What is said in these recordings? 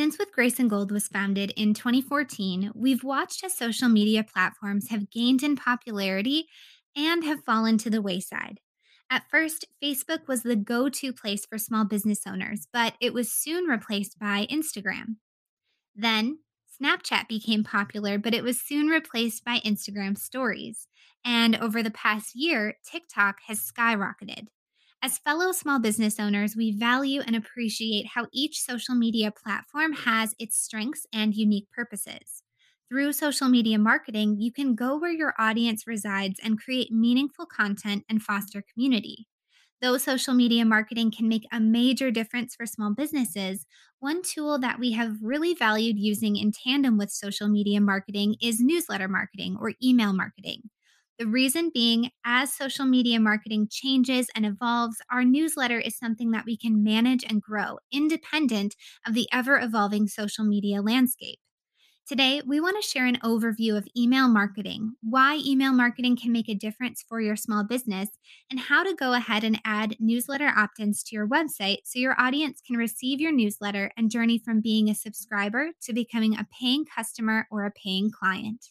Since With Grace and Gold was founded in 2014, we've watched as social media platforms have gained in popularity and have fallen to the wayside. At first, Facebook was the go to place for small business owners, but it was soon replaced by Instagram. Then, Snapchat became popular, but it was soon replaced by Instagram stories. And over the past year, TikTok has skyrocketed. As fellow small business owners, we value and appreciate how each social media platform has its strengths and unique purposes. Through social media marketing, you can go where your audience resides and create meaningful content and foster community. Though social media marketing can make a major difference for small businesses, one tool that we have really valued using in tandem with social media marketing is newsletter marketing or email marketing. The reason being, as social media marketing changes and evolves, our newsletter is something that we can manage and grow independent of the ever evolving social media landscape. Today, we want to share an overview of email marketing, why email marketing can make a difference for your small business, and how to go ahead and add newsletter opt ins to your website so your audience can receive your newsletter and journey from being a subscriber to becoming a paying customer or a paying client.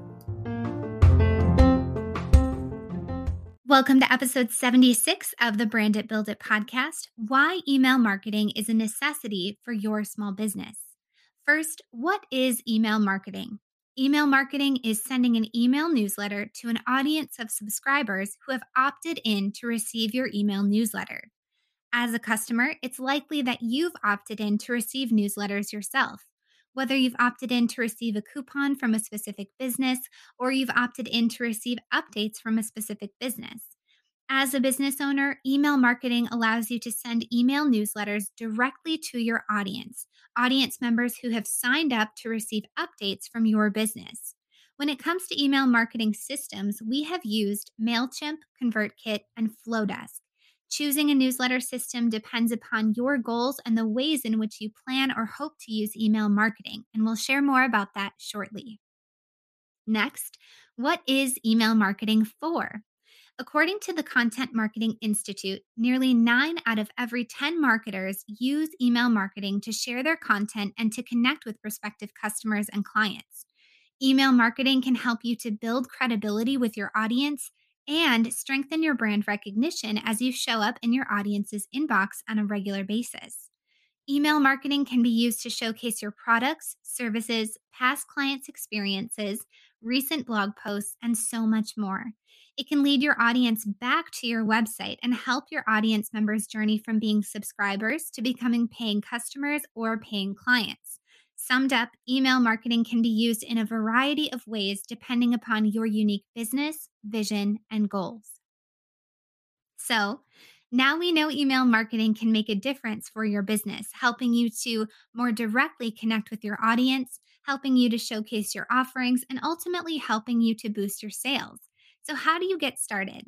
Welcome to episode 76 of the Brand It Build It podcast Why Email Marketing is a Necessity for Your Small Business. First, what is email marketing? Email marketing is sending an email newsletter to an audience of subscribers who have opted in to receive your email newsletter. As a customer, it's likely that you've opted in to receive newsletters yourself whether you've opted in to receive a coupon from a specific business or you've opted in to receive updates from a specific business. As a business owner, email marketing allows you to send email newsletters directly to your audience, audience members who have signed up to receive updates from your business. When it comes to email marketing systems, we have used MailChimp, ConvertKit, and Flodesk. Choosing a newsletter system depends upon your goals and the ways in which you plan or hope to use email marketing, and we'll share more about that shortly. Next, what is email marketing for? According to the Content Marketing Institute, nearly nine out of every 10 marketers use email marketing to share their content and to connect with prospective customers and clients. Email marketing can help you to build credibility with your audience and strengthen your brand recognition as you show up in your audience's inbox on a regular basis. Email marketing can be used to showcase your products, services, past clients' experiences, recent blog posts, and so much more. It can lead your audience back to your website and help your audience members journey from being subscribers to becoming paying customers or paying clients. Summed up, email marketing can be used in a variety of ways depending upon your unique business, vision, and goals. So, now we know email marketing can make a difference for your business, helping you to more directly connect with your audience, helping you to showcase your offerings, and ultimately helping you to boost your sales. So, how do you get started?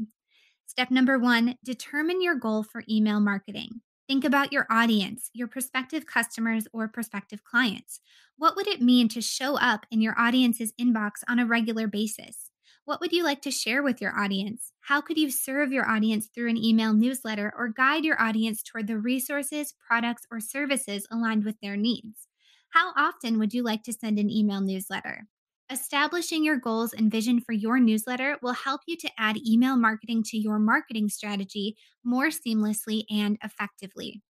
Step number one determine your goal for email marketing. Think about your audience, your prospective customers, or prospective clients. What would it mean to show up in your audience's inbox on a regular basis? What would you like to share with your audience? How could you serve your audience through an email newsletter or guide your audience toward the resources, products, or services aligned with their needs? How often would you like to send an email newsletter? Establishing your goals and vision for your newsletter will help you to add email marketing to your marketing strategy more seamlessly and effectively.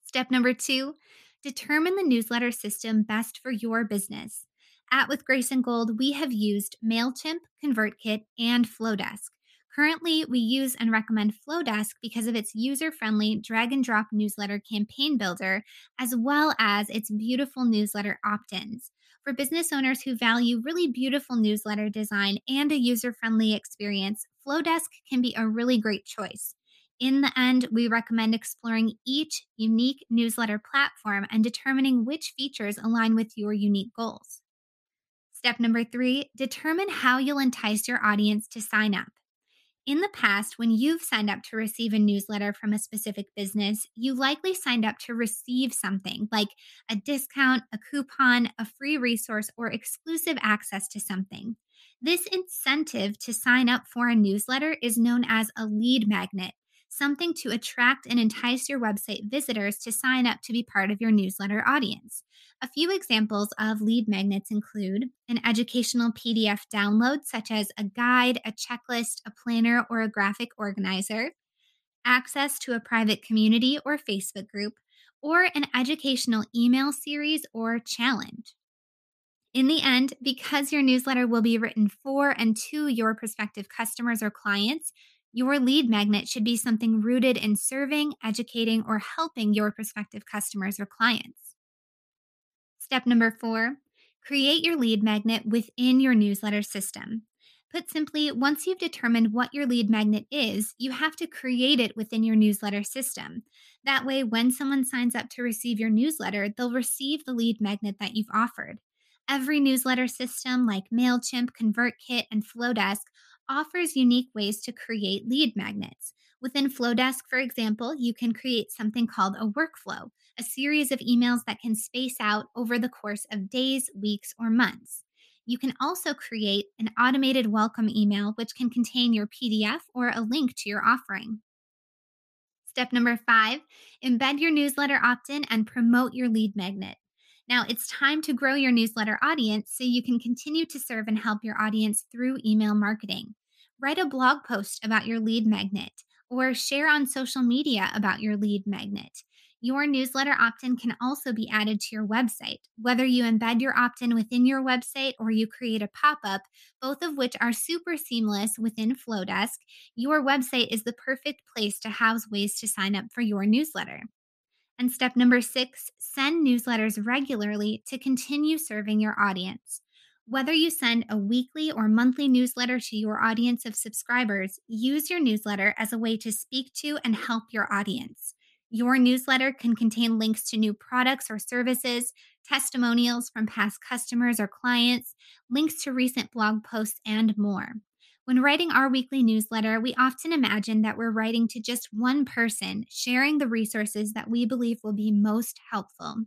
Step number two determine the newsletter system best for your business. At With Grace and Gold, we have used MailChimp, ConvertKit, and Flodesk. Currently, we use and recommend Flodesk because of its user friendly drag and drop newsletter campaign builder, as well as its beautiful newsletter opt ins. For business owners who value really beautiful newsletter design and a user friendly experience, Flodesk can be a really great choice. In the end, we recommend exploring each unique newsletter platform and determining which features align with your unique goals. Step number three determine how you'll entice your audience to sign up. In the past, when you've signed up to receive a newsletter from a specific business, you likely signed up to receive something like a discount, a coupon, a free resource, or exclusive access to something. This incentive to sign up for a newsletter is known as a lead magnet something to attract and entice your website visitors to sign up to be part of your newsletter audience. A few examples of lead magnets include an educational PDF download, such as a guide, a checklist, a planner, or a graphic organizer, access to a private community or Facebook group, or an educational email series or challenge. In the end, because your newsletter will be written for and to your prospective customers or clients, your lead magnet should be something rooted in serving, educating, or helping your prospective customers or clients. Step number four create your lead magnet within your newsletter system. Put simply, once you've determined what your lead magnet is, you have to create it within your newsletter system. That way, when someone signs up to receive your newsletter, they'll receive the lead magnet that you've offered. Every newsletter system like MailChimp, ConvertKit, and Flodesk offers unique ways to create lead magnets. Within Flodesk, for example, you can create something called a workflow, a series of emails that can space out over the course of days, weeks, or months. You can also create an automated welcome email, which can contain your PDF or a link to your offering. Step number five embed your newsletter opt in and promote your lead magnet. Now it's time to grow your newsletter audience so you can continue to serve and help your audience through email marketing. Write a blog post about your lead magnet or share on social media about your lead magnet. Your newsletter opt in can also be added to your website. Whether you embed your opt in within your website or you create a pop up, both of which are super seamless within Flodesk, your website is the perfect place to house ways to sign up for your newsletter. And step number six, send newsletters regularly to continue serving your audience. Whether you send a weekly or monthly newsletter to your audience of subscribers, use your newsletter as a way to speak to and help your audience. Your newsletter can contain links to new products or services, testimonials from past customers or clients, links to recent blog posts, and more. When writing our weekly newsletter, we often imagine that we're writing to just one person, sharing the resources that we believe will be most helpful.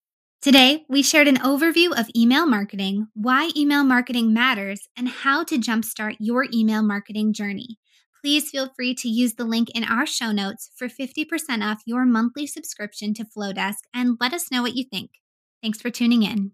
Today, we shared an overview of email marketing, why email marketing matters, and how to jumpstart your email marketing journey. Please feel free to use the link in our show notes for 50% off your monthly subscription to Flodesk and let us know what you think. Thanks for tuning in.